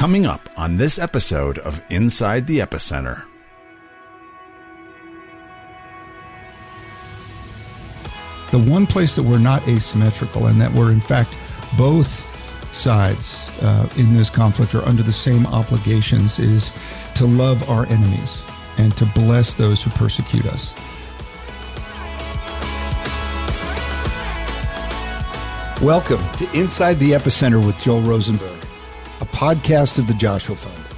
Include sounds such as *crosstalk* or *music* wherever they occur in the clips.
Coming up on this episode of Inside the Epicenter. The one place that we're not asymmetrical and that we're, in fact, both sides uh, in this conflict are under the same obligations is to love our enemies and to bless those who persecute us. Welcome to Inside the Epicenter with Joel Rosenberg, a podcast of the Joshua Fund,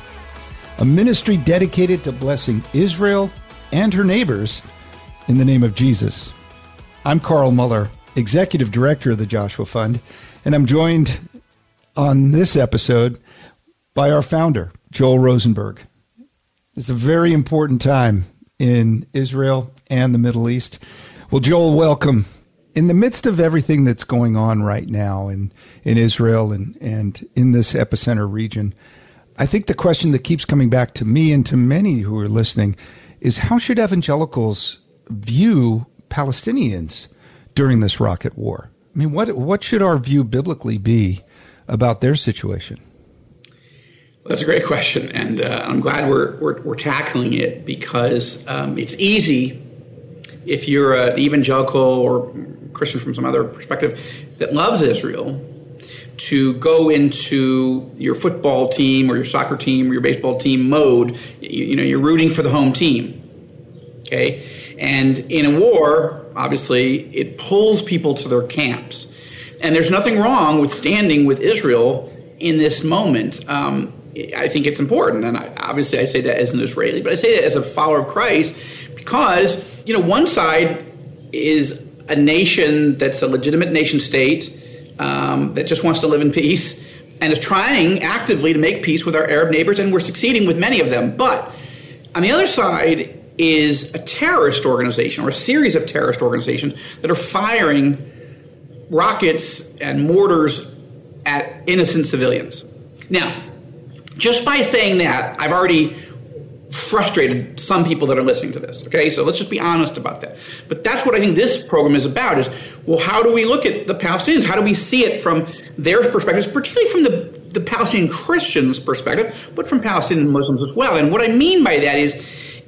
a ministry dedicated to blessing Israel and her neighbors in the name of Jesus. I'm Carl Moeller, Executive Director of the Joshua Fund, and I'm joined on this episode by our founder, Joel Rosenberg. It's a very important time in Israel and the Middle East. Well, Joel, welcome. In the midst of everything that's going on right now in, in Israel and, and in this epicenter region, I think the question that keeps coming back to me and to many who are listening is how should evangelicals view Palestinians during this rocket war? I mean, what what should our view biblically be about their situation? Well, that's a great question, and uh, I'm glad we're, we're, we're tackling it because um, it's easy if you're an evangelical or Christian from some other perspective that loves Israel to go into your football team or your soccer team or your baseball team mode. You, you know, you're rooting for the home team. Okay, and in a war, obviously, it pulls people to their camps. And there's nothing wrong with standing with Israel in this moment. Um, I think it's important. And I, obviously, I say that as an Israeli, but I say that as a follower of Christ because, you know, one side is a nation that's a legitimate nation state um, that just wants to live in peace and is trying actively to make peace with our Arab neighbors, and we're succeeding with many of them. But on the other side, is a terrorist organization or a series of terrorist organizations that are firing rockets and mortars at innocent civilians. Now, just by saying that, I've already frustrated some people that are listening to this. Okay, so let's just be honest about that. But that's what I think this program is about: is well, how do we look at the Palestinians? How do we see it from their perspectives, particularly from the the Palestinian Christians' perspective, but from Palestinian Muslims as well? And what I mean by that is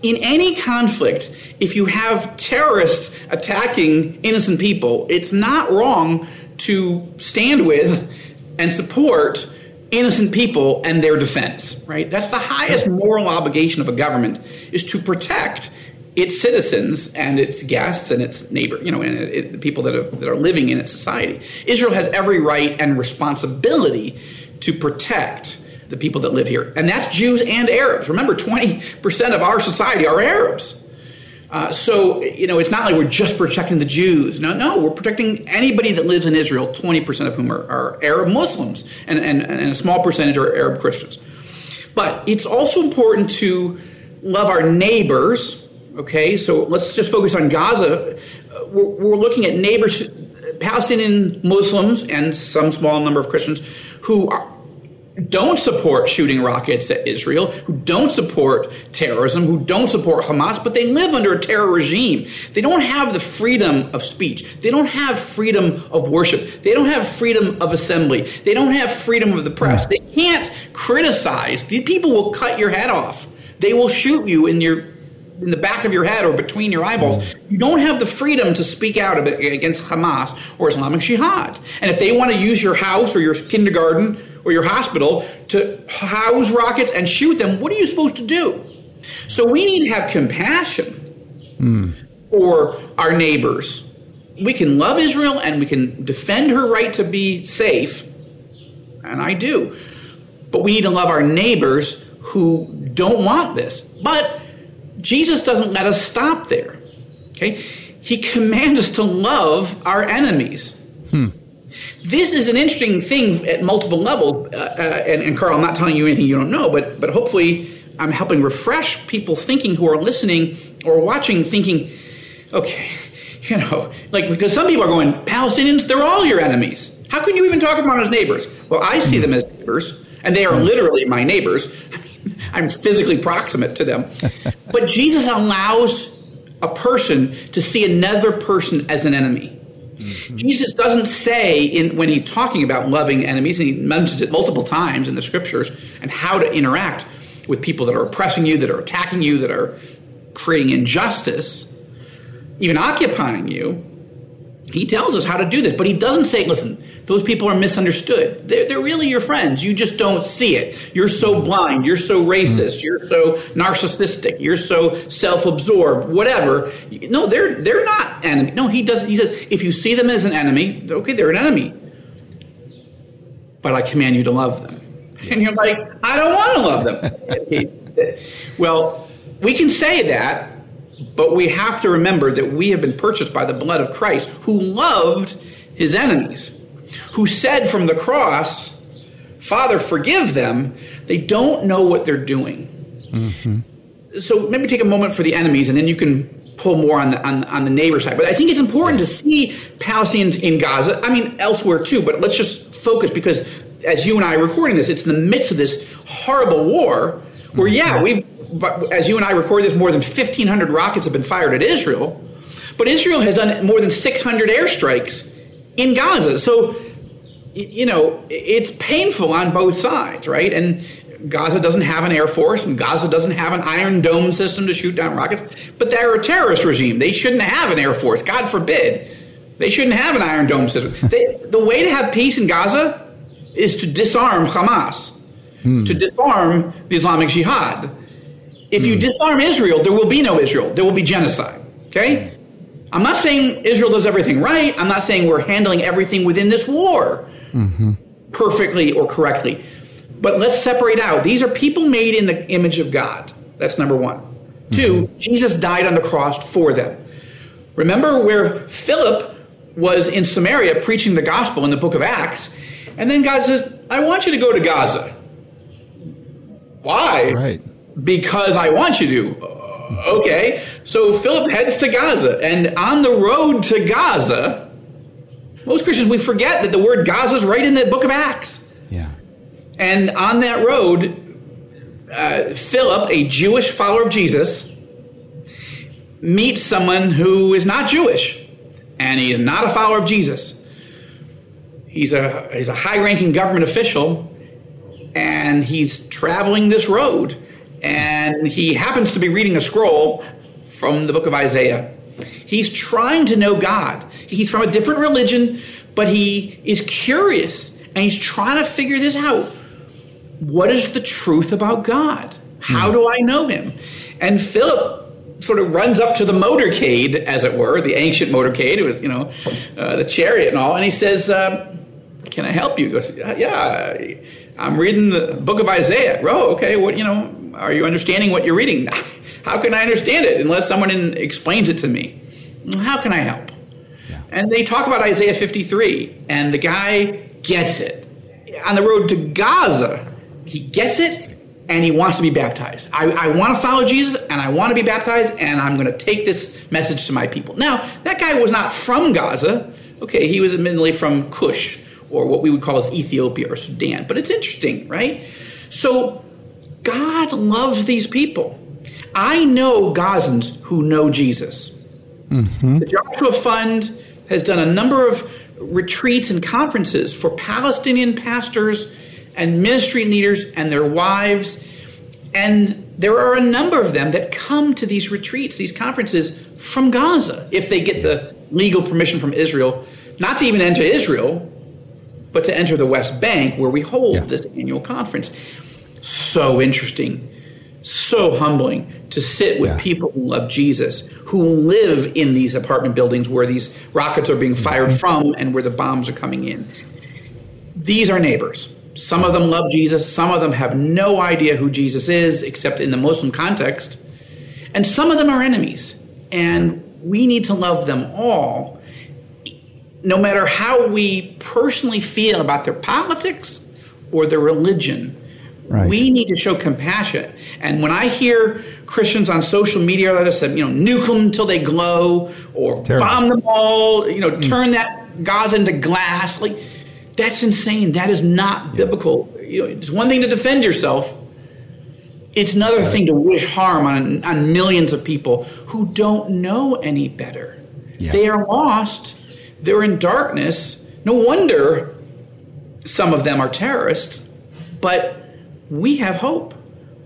in any conflict, if you have terrorists attacking innocent people, it's not wrong to stand with and support innocent people and their defense, right? That's the highest moral obligation of a government is to protect its citizens and its guests and its neighbor, you know, and it, the people that are, that are living in its society. Israel has every right and responsibility to protect the people that live here. And that's Jews and Arabs. Remember, 20% of our society are Arabs. Uh, so, you know, it's not like we're just protecting the Jews. No, no, we're protecting anybody that lives in Israel, 20% of whom are, are Arab Muslims, and, and, and a small percentage are Arab Christians. But it's also important to love our neighbors, okay? So let's just focus on Gaza. Uh, we're, we're looking at neighbors, Palestinian Muslims, and some small number of Christians who are, don't support shooting rockets at Israel, who don't support terrorism, who don't support Hamas, but they live under a terror regime. They don't have the freedom of speech. They don't have freedom of worship. They don't have freedom of assembly. They don't have freedom of the press. Hmm. They can't criticize. These people will cut your head off. They will shoot you in your in the back of your head or between your eyeballs. Hmm. You don't have the freedom to speak out against Hamas or Islamic Jihad. And if they want to use your house or your kindergarten or your hospital to house rockets and shoot them, what are you supposed to do? So we need to have compassion mm. for our neighbors. We can love Israel and we can defend her right to be safe, and I do. But we need to love our neighbors who don't want this. But Jesus doesn't let us stop there. Okay? He commands us to love our enemies. Hmm. This is an interesting thing at multiple levels. Uh, uh, and, and, Carl, I'm not telling you anything you don't know, but, but hopefully I'm helping refresh people thinking who are listening or watching, thinking, okay, *laughs* you know, like, because some people are going, Palestinians, they're all your enemies. How can you even talk about them as neighbors? Well, I see them as neighbors, and they are literally my neighbors. I mean, *laughs* I'm physically proximate to them. *laughs* but Jesus allows a person to see another person as an enemy. Mm-hmm. Jesus doesn't say in when he's talking about loving enemies, and he mentions it multiple times in the scriptures, and how to interact with people that are oppressing you, that are attacking you, that are creating injustice, even occupying you. He tells us how to do this, but he doesn't say, listen, those people are misunderstood. They're, they're really your friends. You just don't see it. You're so blind. You're so racist. You're so narcissistic. You're so self-absorbed. Whatever. No, they're they're not enemy. No, he doesn't. He says if you see them as an enemy, okay, they're an enemy. But I command you to love them. *laughs* And you're like, I don't want to love them. *laughs* well, we can say that, but we have to remember that we have been purchased by the blood of Christ, who loved his enemies who said from the cross, Father, forgive them. They don't know what they're doing. Mm-hmm. So maybe take a moment for the enemies, and then you can pull more on the, on, on the neighbor side. But I think it's important to see Palestinians in Gaza. I mean, elsewhere too, but let's just focus because as you and I are recording this, it's in the midst of this horrible war where, yeah, mm-hmm. we've, but as you and I record this, more than 1,500 rockets have been fired at Israel. But Israel has done more than 600 airstrikes in Gaza. So you know, it's painful on both sides, right? And Gaza doesn't have an air force, and Gaza doesn't have an iron dome system to shoot down rockets. But they're a terrorist regime. They shouldn't have an air force. God forbid. They shouldn't have an iron dome system. They, the way to have peace in Gaza is to disarm Hamas, hmm. to disarm the Islamic Jihad. If hmm. you disarm Israel, there will be no Israel. There will be genocide. Okay? I'm not saying Israel does everything right. I'm not saying we're handling everything within this war mm-hmm. perfectly or correctly. But let's separate out. These are people made in the image of God. That's number one. Mm-hmm. Two, Jesus died on the cross for them. Remember where Philip was in Samaria preaching the gospel in the book of Acts, and then God says, I want you to go to Gaza. Why? Right. Because I want you to. Okay. So Philip heads to Gaza, and on the road to Gaza, most Christians, we forget that the word Gaza is right in the book of Acts. Yeah. And on that road, uh, Philip, a Jewish follower of Jesus, meets someone who is not Jewish, and he is not a follower of Jesus. He's a, he's a high ranking government official, and he's traveling this road, and he happens to be reading a scroll from the book of Isaiah. He's trying to know God. He's from a different religion, but he is curious and he's trying to figure this out. What is the truth about God? How do I know him? And Philip sort of runs up to the motorcade, as it were, the ancient motorcade. It was, you know, uh, the chariot and all. And he says, uh, Can I help you? He goes, Yeah, I'm reading the book of Isaiah. Oh, okay. What, you know, are you understanding what you're reading? *laughs* How can I understand it unless someone in, explains it to me? How can I help? Yeah. And they talk about Isaiah 53, and the guy gets it. On the road to Gaza, he gets it and he wants to be baptized. I, I want to follow Jesus and I want to be baptized, and I'm going to take this message to my people. Now, that guy was not from Gaza. Okay, he was admittedly from Cush, or what we would call as Ethiopia or Sudan. But it's interesting, right? So, God loves these people. I know Gazans who know Jesus. Mm-hmm. The Joshua Fund has done a number of retreats and conferences for Palestinian pastors and ministry leaders and their wives. And there are a number of them that come to these retreats, these conferences from Gaza, if they get the legal permission from Israel, not to even enter Israel, but to enter the West Bank where we hold yeah. this annual conference. So interesting, so humbling to sit with yeah. people who love Jesus, who live in these apartment buildings where these rockets are being fired mm-hmm. from and where the bombs are coming in. These are neighbors. Some of them love Jesus, some of them have no idea who Jesus is, except in the Muslim context, and some of them are enemies. And we need to love them all, no matter how we personally feel about their politics or their religion Right. We need to show compassion. And when I hear Christians on social media that say, you know, nuke them until they glow or bomb them all, you know, mm. turn that Gaza into glass, like that's insane. That is not yeah. biblical. You know, it's one thing to defend yourself. It's another right. thing to wish harm on, on millions of people who don't know any better. Yeah. They are lost. They're in darkness. No wonder some of them are terrorists, but we have hope.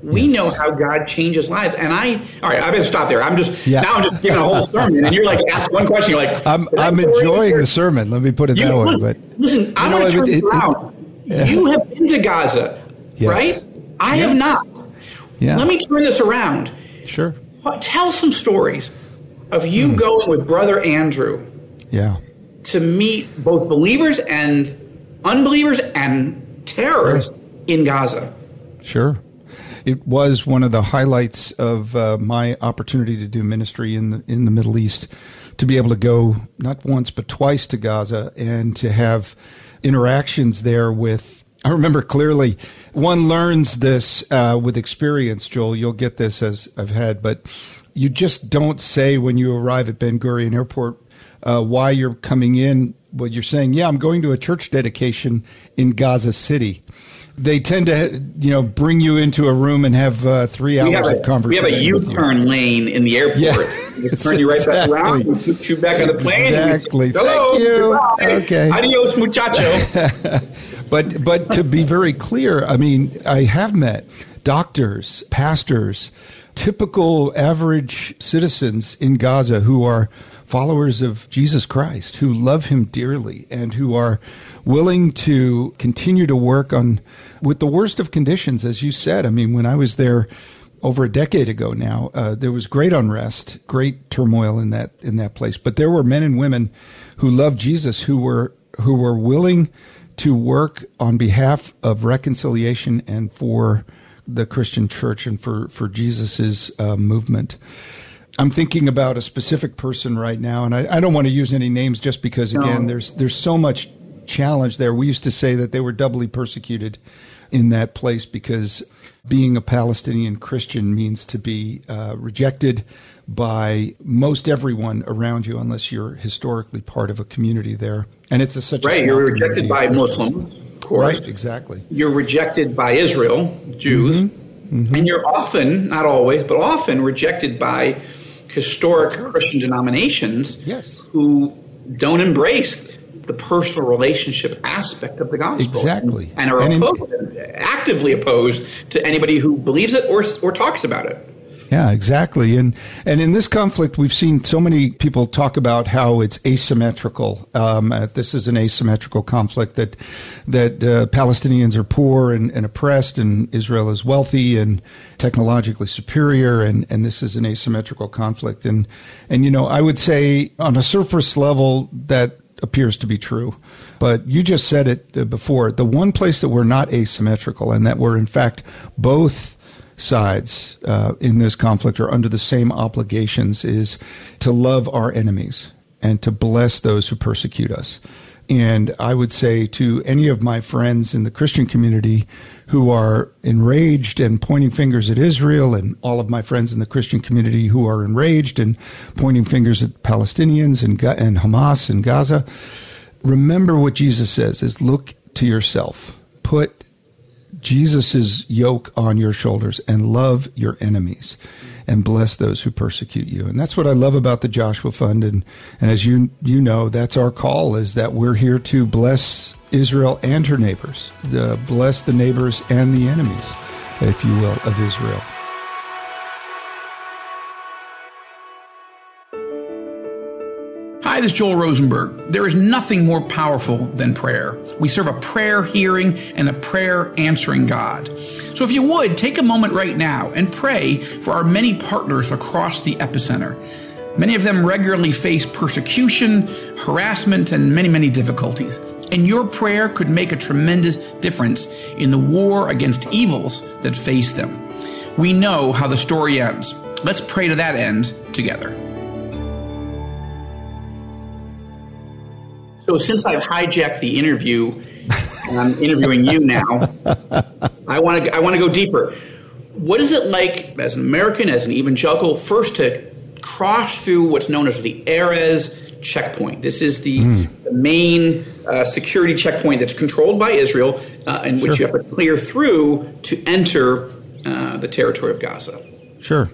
We yes. know how God changes lives. And I, all right, I better stop there. I'm just, yeah. now I'm just giving a whole sermon. And you're like, ask one question. You're like, I'm, I'm enjoying the sermon. Let me put it you, that way. But listen, I'm going to turn it, around. It, yeah. You have been to Gaza, yes. right? I yes. have not. Yeah. Let me turn this around. Sure. Tell some stories of you mm. going with Brother Andrew. Yeah. To meet both believers and unbelievers and terrorists in Gaza. Sure it was one of the highlights of uh, my opportunity to do ministry in the in the Middle East, to be able to go not once but twice to Gaza and to have interactions there with. I remember clearly. One learns this uh, with experience, Joel. You'll get this as I've had, but you just don't say when you arrive at Ben Gurion Airport uh, why you're coming in. What you're saying, yeah, I'm going to a church dedication in Gaza City they tend to you know bring you into a room and have uh, three hours a, of conversation. We have a U-turn lane in the airport. Yeah. They turn you right exactly. back around, *laughs* and put you back on the plane. Exactly. Thank you. Okay. Adios, muchacho. *laughs* but but to be very clear, I mean, I have met doctors, pastors, typical average citizens in Gaza who are followers of Jesus Christ, who love him dearly and who are willing to continue to work on with the worst of conditions, as you said. I mean, when I was there over a decade ago now, uh, there was great unrest, great turmoil in that in that place. But there were men and women who loved Jesus, who were who were willing to work on behalf of reconciliation and for the Christian church and for for Jesus's uh, movement. I'm thinking about a specific person right now, and I, I don't want to use any names just because, again, there's there's so much challenge there. We used to say that they were doubly persecuted in that place because being a Palestinian Christian means to be uh, rejected by most everyone around you, unless you're historically part of a community there. And it's a, such right. A you're rejected by Muslims, of course. Right. Exactly. You're rejected by Israel, Jews, mm-hmm. Mm-hmm. and you're often, not always, but often rejected by historic Christian denominations yes. who don't embrace the personal relationship aspect of the gospel. Exactly. And, are and opposed, in, actively opposed to anybody who believes it or, or talks about it. Yeah, exactly. And and in this conflict, we've seen so many people talk about how it's asymmetrical. Um, uh, this is an asymmetrical conflict that that uh, Palestinians are poor and, and, oppressed, and Israel is wealthy and technologically superior, and, and this is an asymmetrical conflict. And and you know, I would say on a surface level that appears to be true. But you just said it uh, before. The one place that we're not asymmetrical and that we're in fact both sides uh, in this conflict are under the same obligations is to love our enemies and to bless those who persecute us. And I would say to any of my friends in the Christian community who are enraged and pointing fingers at Israel, and all of my friends in the Christian community who are enraged and pointing fingers at Palestinians and, and Hamas and Gaza, remember what Jesus says is look to yourself. Put Jesus' yoke on your shoulders and love your enemies and bless those who persecute you. And that's what I love about the Joshua Fund. And, and as you, you know, that's our call is that we're here to bless Israel and her neighbors, bless the neighbors and the enemies, if you will, of Israel. Hi, this is Joel Rosenberg. There is nothing more powerful than prayer. We serve a prayer hearing and a prayer answering God. So if you would, take a moment right now and pray for our many partners across the epicenter. Many of them regularly face persecution, harassment, and many, many difficulties. And your prayer could make a tremendous difference in the war against evils that face them. We know how the story ends. Let's pray to that end together. So since I've hijacked the interview, and I'm interviewing you now, I want to I want to go deeper. What is it like as an American, as an evangelical, first to cross through what's known as the Erez checkpoint? This is the, mm. the main uh, security checkpoint that's controlled by Israel, uh, in which sure. you have to clear through to enter uh, the territory of Gaza. Sure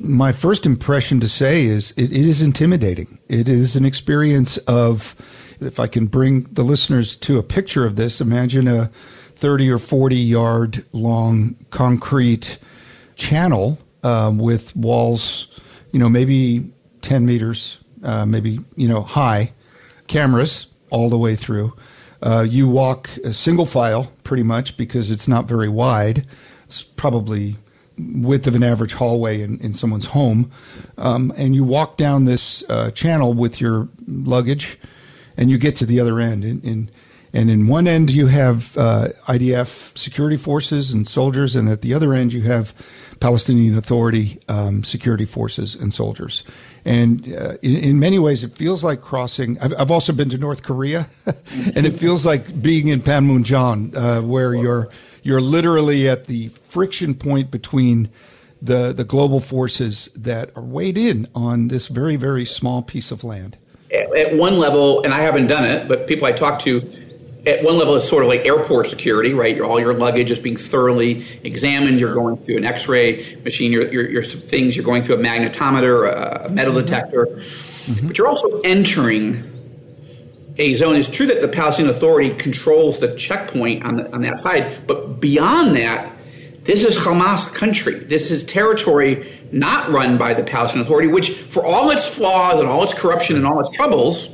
my first impression to say is it, it is intimidating. It is an experience of, if I can bring the listeners to a picture of this, imagine a 30 or 40 yard long concrete channel um, with walls, you know, maybe 10 meters, uh, maybe, you know, high, cameras all the way through. Uh, you walk a single file pretty much because it's not very wide. It's probably width of an average hallway in, in someone's home. Um, and you walk down this uh, channel with your luggage and you get to the other end. In, in, and in one end, you have uh, IDF security forces and soldiers, and at the other end, you have Palestinian Authority um, security forces and soldiers. And uh, in, in, many ways, it feels like crossing. I've, I've also been to North Korea, *laughs* and it feels like being in Panmunjom, uh, where you're you're literally at the friction point between the the global forces that are weighed in on this very very small piece of land. At one level, and I haven't done it, but people I talk to, at one level, it's sort of like airport security, right? All your luggage is being thoroughly examined. You're going through an X-ray machine. Your, your, your things. You're going through a magnetometer, a metal mm-hmm. detector, mm-hmm. but you're also entering a zone. It's true that the Palestinian Authority controls the checkpoint on, the, on that side, but beyond that, this is Hamas country. This is territory not run by the Palestinian Authority, which, for all its flaws and all its corruption and all its troubles,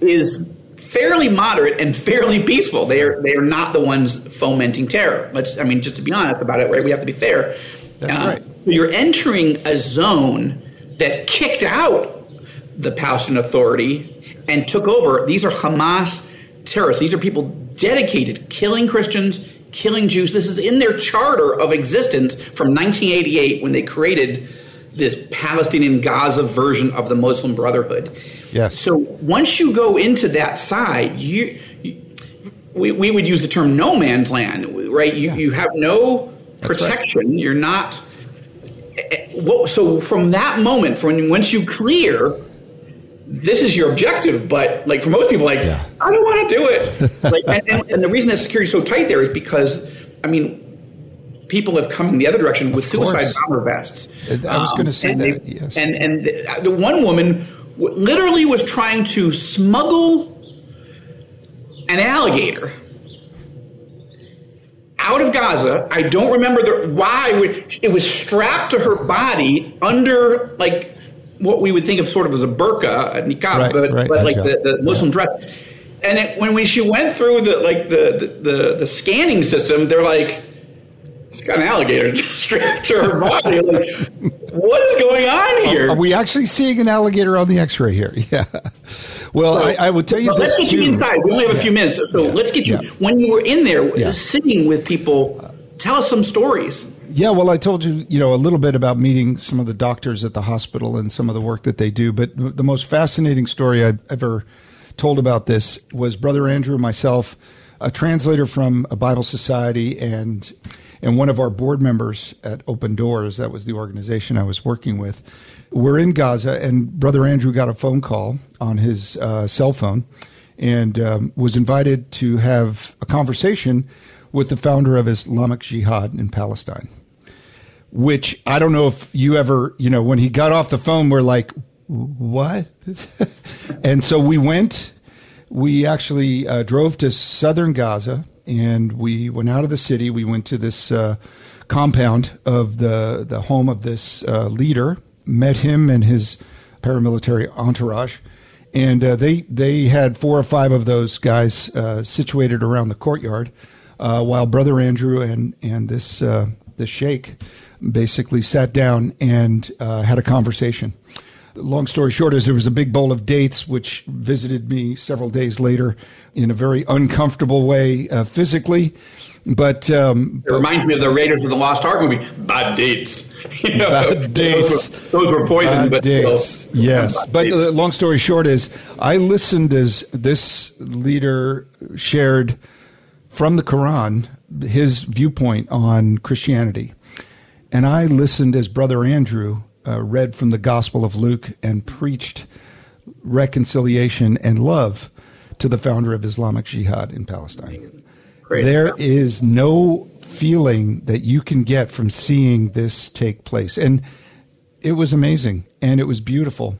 is fairly moderate and fairly peaceful. They are they are not the ones fomenting terror. Let's I mean, just to be honest about it, right? We have to be fair. That's uh, right. So you're entering a zone that kicked out the Palestinian Authority and took over. These are Hamas terrorists. These are people dedicated killing Christians, killing Jews. This is in their charter of existence from 1988 when they created this Palestinian Gaza version of the Muslim Brotherhood. Yes. So once you go into that side, you, you we, we would use the term no man's land, right? You, yeah. you have no protection. Right. You're not. Eh, eh, so from that moment, from once you clear this is your objective, but like for most people, like yeah. I don't want to do it. *laughs* like, and, and, the reason that security is so tight there is because, I mean, people have come in the other direction with suicide bomber vests. I was going to say um, that. They, yes. And and the, the one woman w- literally was trying to smuggle an alligator out of Gaza. I don't remember the why. It was strapped to her body under like what we would think of sort of as a burqa, a niqab, right, but, right, but like the, the Muslim yeah. dress. And it, when, she went through the like the, the, the, scanning system, they're like, she's got an alligator *laughs* strapped to her body. like, what is going on here? Are, are, we actually seeing an alligator on the X-ray here? *laughs* Yeah. Well, so, I, I would tell you. let's get too. you inside. We only have a few minutes, so yeah. let's get you. Yeah. When you were in there, sitting with people, tell us some stories. Yeah, well, I told you, you know, a little bit about meeting some of the doctors at the hospital and some of the work that they do. But the most fascinating story I've ever told about this was Brother Andrew, myself, a translator from a Bible Society, and and one of our board members at Open Doors. That was the organization I was working with. We're in Gaza, and Brother Andrew got a phone call on his uh, cell phone, and um, was invited to have a conversation with the founder of Islamic Jihad in Palestine which I don't know if you ever, you know, when he got off the phone, we're like, what? *laughs* and so we went, we actually uh, drove to southern Gaza and we went out of the city. We went to this uh, compound of the, the home of this uh, leader, met him and his paramilitary entourage. And uh, they, they had four or five of those guys uh, situated around the courtyard, uh, while Brother Andrew and, and this, this sheikh basically sat down and uh, had a conversation. Long story short is there was a big bowl of dates, which visited me several days later in a very uncomfortable way uh, physically. But um, it reminds me of the Raiders of the Lost Ark movie. Bad dates. *laughs* You know, bad dates. Those were, those were poison, bad but dates. Still, yes. But uh, long story short is, I listened as this leader shared from the Quran his viewpoint on Christianity and I listened as Brother Andrew uh, read from the Gospel of Luke and preached reconciliation and love to the founder of Islamic Jihad in Palestine. Great. There is no feeling that you can get from seeing this take place. And it was amazing and it was beautiful.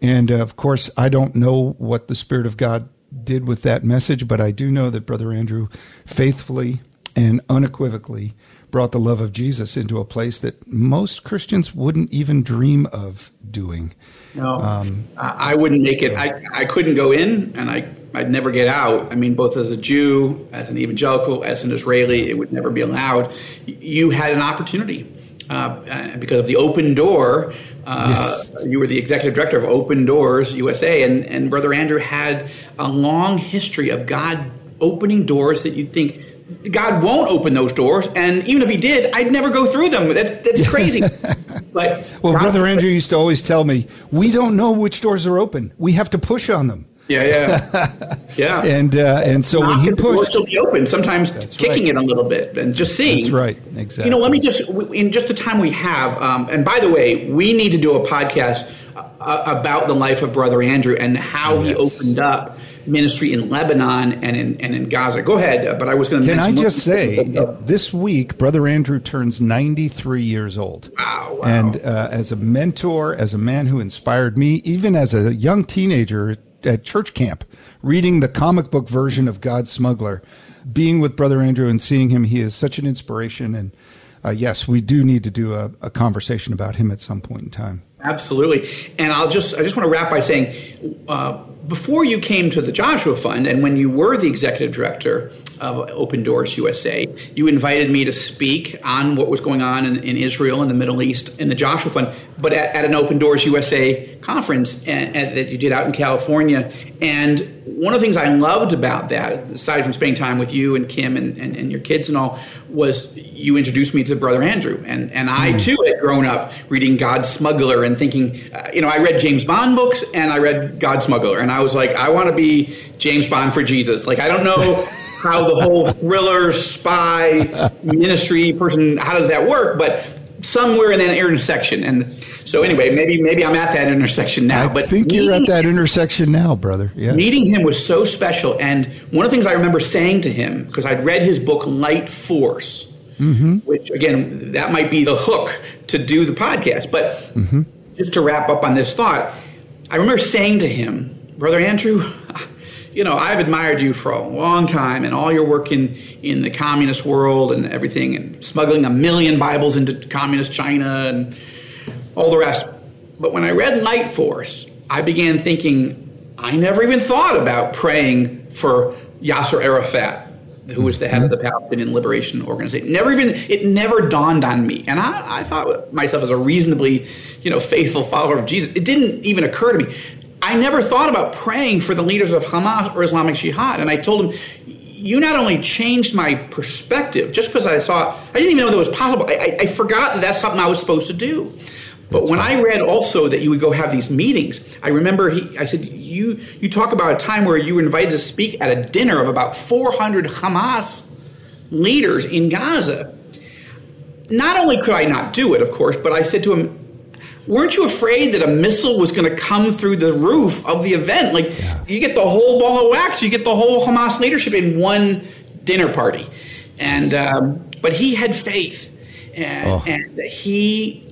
And uh, of course, I don't know what the Spirit of God did with that message, but I do know that Brother Andrew faithfully and unequivocally brought the love of Jesus into a place that most Christians wouldn't even dream of doing. No, um, I wouldn't make so. it. I, I couldn't go in, and I I'd never get out. I mean, both as a Jew, as an evangelical, as an Israeli, it would never be allowed. You had an opportunity uh, because of the open door. Uh, yes. You were the executive director of Open Doors USA, and, and Brother Andrew had a long history of God opening doors that you'd think God won't open those doors, and even if He did, I'd never go through them. That's that's *laughs* crazy. but well, God, Brother Andrew used to always tell me, "We don't know which doors are open. We have to push on them." Yeah, yeah, *laughs* yeah. and uh, and so when he pushed, will be open. Sometimes kicking right. it a little bit and just seeing. That's right. Exactly. You know, let me just in just the time we have. Um, and by the way, we need to do a podcast uh, about the life of Brother Andrew and how yes. he opened up ministry in Lebanon and in, and in Gaza. Go ahead, uh, but I was going to. Can I just say, this week, Brother Andrew turns 93 years old. Wow! wow. And uh, as a mentor, as a man who inspired me, even as a young teenager at church camp, reading the comic book version of God's Smuggler, being with Brother Andrew and seeing him, he is such an inspiration. And uh, yes, we do need to do a, a conversation about him at some point in time. Absolutely. And I'll just I just want to wrap by saying uh, before you came to the Joshua Fund and when you were the executive director of Open Doors USA, you invited me to speak on what was going on in, in Israel and the Middle East in the Joshua Fund, but at, at an Open Doors USA conference and, and that you did out in California. And one of the things I loved about that, aside from spending time with you and Kim and, and, and your kids and all, was you introduced me to Brother Andrew. And, and I mm. too had grown up reading God's Smuggler and thinking, uh, you know, I read James Bond books and I read God's Smuggler. And I was like, I want to be James Bond for Jesus. Like, I don't know. *laughs* how the whole thriller spy *laughs* ministry person how does that work but somewhere in that intersection. And so anyway maybe maybe i'm at that intersection now I but think you're at that intersection now brother. Yeah. Meeting him was so special. And one of the things i remember saying to him because i'd read his book light force mm-hmm. which again that might be the hook to do the podcast. But mm-hmm. just to wrap up on this thought i remember saying to him brother andrew you know, I've admired you for a long time and all your work in, in the communist world and everything, and smuggling a million Bibles into communist China and all the rest. But when I read Light Force, I began thinking, I never even thought about praying for Yasser Arafat, who was the head of the mm-hmm. Palestinian Liberation Organization. Never even it never dawned on me, and I, I thought myself as a reasonably, you know, faithful follower of Jesus. It didn't even occur to me. I never thought about praying for the leaders of Hamas or Islamic Jihad. And I told him, you not only changed my perspective, just because I thought, I didn't even know that was possible. I, I, I forgot that that's something I was supposed to do. But that's when right. I read also that you would go have these meetings, I remember he, I said, you, you talk about a time where you were invited to speak at a dinner of about 400 Hamas leaders in Gaza. Not only could I not do it, of course, but I said to him, weren't you afraid that a missile was going to come through the roof of the event? Like, yeah. you get the whole ball of wax, you get the whole Hamas leadership in one dinner party. And, um, but he had faith. And, oh. and he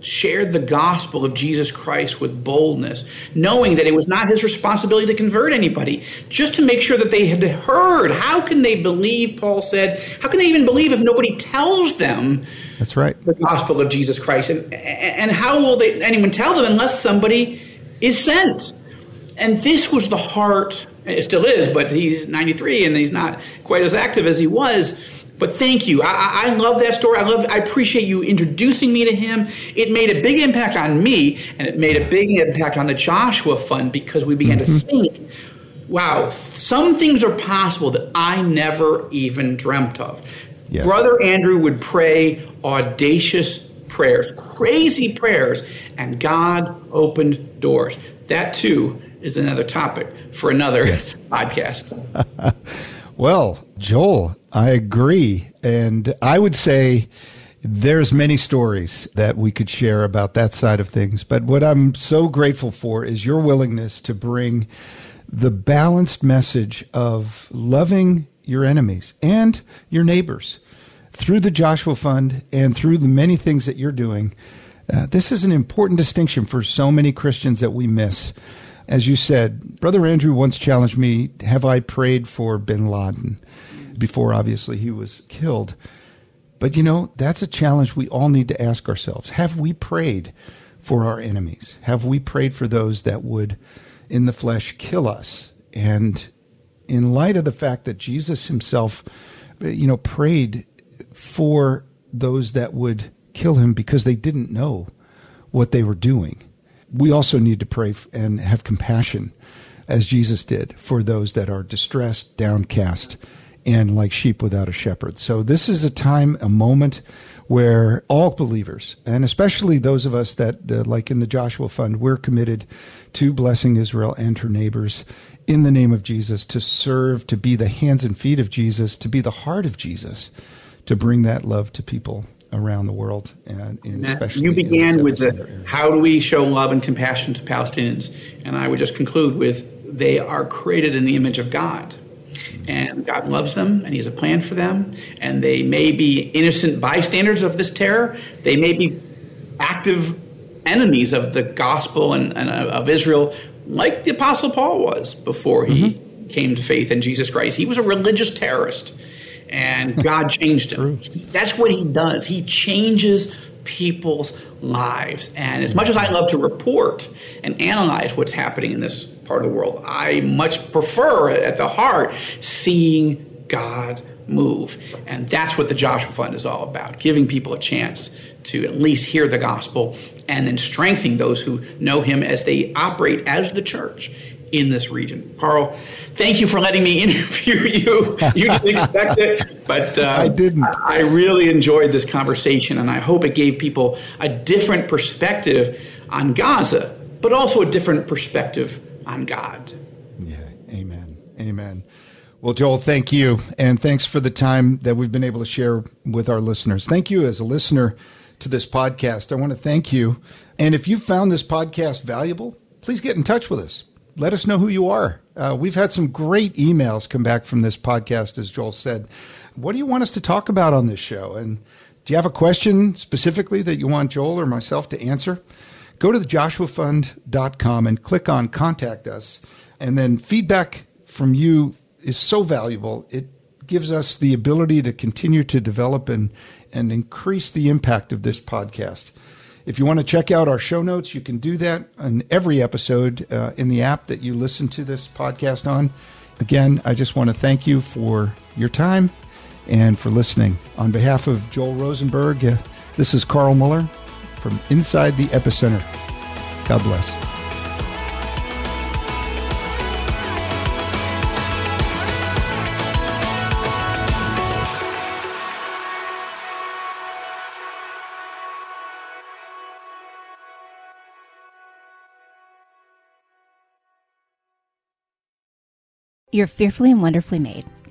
shared the gospel of Jesus Christ with boldness, knowing that it was not his responsibility to convert anybody, just to make sure that they had heard. How can they believe, Paul said, how can they even believe if nobody tells them That's right. the gospel of Jesus Christ? And, and how will they, anyone tell them unless somebody is sent? And this was the heart, it still is, but he's 93 and he's not quite as active as he was but thank you. I, I, love that story. I love. I appreciate you introducing me to him. It made a big impact on me, and it made a big impact on the Joshua Fund because we began mm-hmm. to think, wow, some things are possible that I never even dreamt of. Yes. Brother Andrew would pray audacious prayers, crazy prayers, and God opened doors. That too is another topic for another yes. *laughs* podcast. *laughs* well, Joel, I agree. And I would say there's many stories that we could share about that side of things. But what I'm so grateful for is your willingness to bring the balanced message of loving your enemies and your neighbors through the Joshua Fund and through the many things that you're doing. Uh, this is an important distinction for so many Christians that we miss. As you said, Brother Andrew once challenged me Have I prayed for bin Laden? Before, obviously, he was killed. But you know, that's a challenge we all need to ask ourselves. Have we prayed for our enemies? Have we prayed for those that would, in the flesh, kill us? And in light of the fact that Jesus himself, you know, prayed for those that would kill him because they didn't know what they were doing. We also need to pray and have compassion, as Jesus did, for those that are distressed, downcast, and like sheep without a shepherd. So, this is a time, a moment where all believers, and especially those of us that, uh, like in the Joshua Fund, we're committed to blessing Israel and her neighbors in the name of Jesus, to serve, to be the hands and feet of Jesus, to be the heart of Jesus, to bring that love to people around the world, and, especially you began with the how do we show love and compassion to Palestinians, and I would just conclude with they are created in the image of God. And God loves them, and He has a plan for them. And they may be innocent bystanders of this terror. They may be active enemies of the gospel and, and of Israel, like the Apostle Paul was before he mm-hmm. came to faith in Jesus Christ. He was a religious terrorist and *laughs* God changed him. That's what he does. He changes people's lives. And as much as I love to report and analyze what's happening in this part of the world, I much prefer at the heart seeing God move. And that's what the Joshua Fund is all about giving people a chance to at least hear the gospel and then strengthening those who know him as they operate as the church in this region. Carl, thank you for letting me *laughs* interview you. You didn't expect it, but uh, I didn't. I really enjoyed this conversation, and I hope it gave people a different perspective on Gaza, but also a different perspective on God. Yeah, amen. Amen. Well, Joel, thank you. And thanks for the time that we've been able to share with our listeners. Thank you as a listener to this podcast. I want to thank you. And if you found this podcast valuable, please get in touch with us let us know who you are. Uh, we've had some great emails come back from this podcast, as Joel said. What do you want us to talk about on this show? And do you have a question specifically that you want Joel or myself to answer? Go to the joshuafund.com and click on contact us. And then feedback from you is so valuable. It gives us the ability to continue to develop and, and increase the impact of this podcast. If you want to check out our show notes, you can do that on every episode uh, in the app that you listen to this podcast on. Again, I just want to thank you for your time and for listening. On behalf of Joel Rosenberg, uh, this is Carl Moeller from Inside the Epicenter. God bless. You're fearfully and wonderfully made.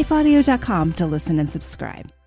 lifeaudio.com to listen and subscribe.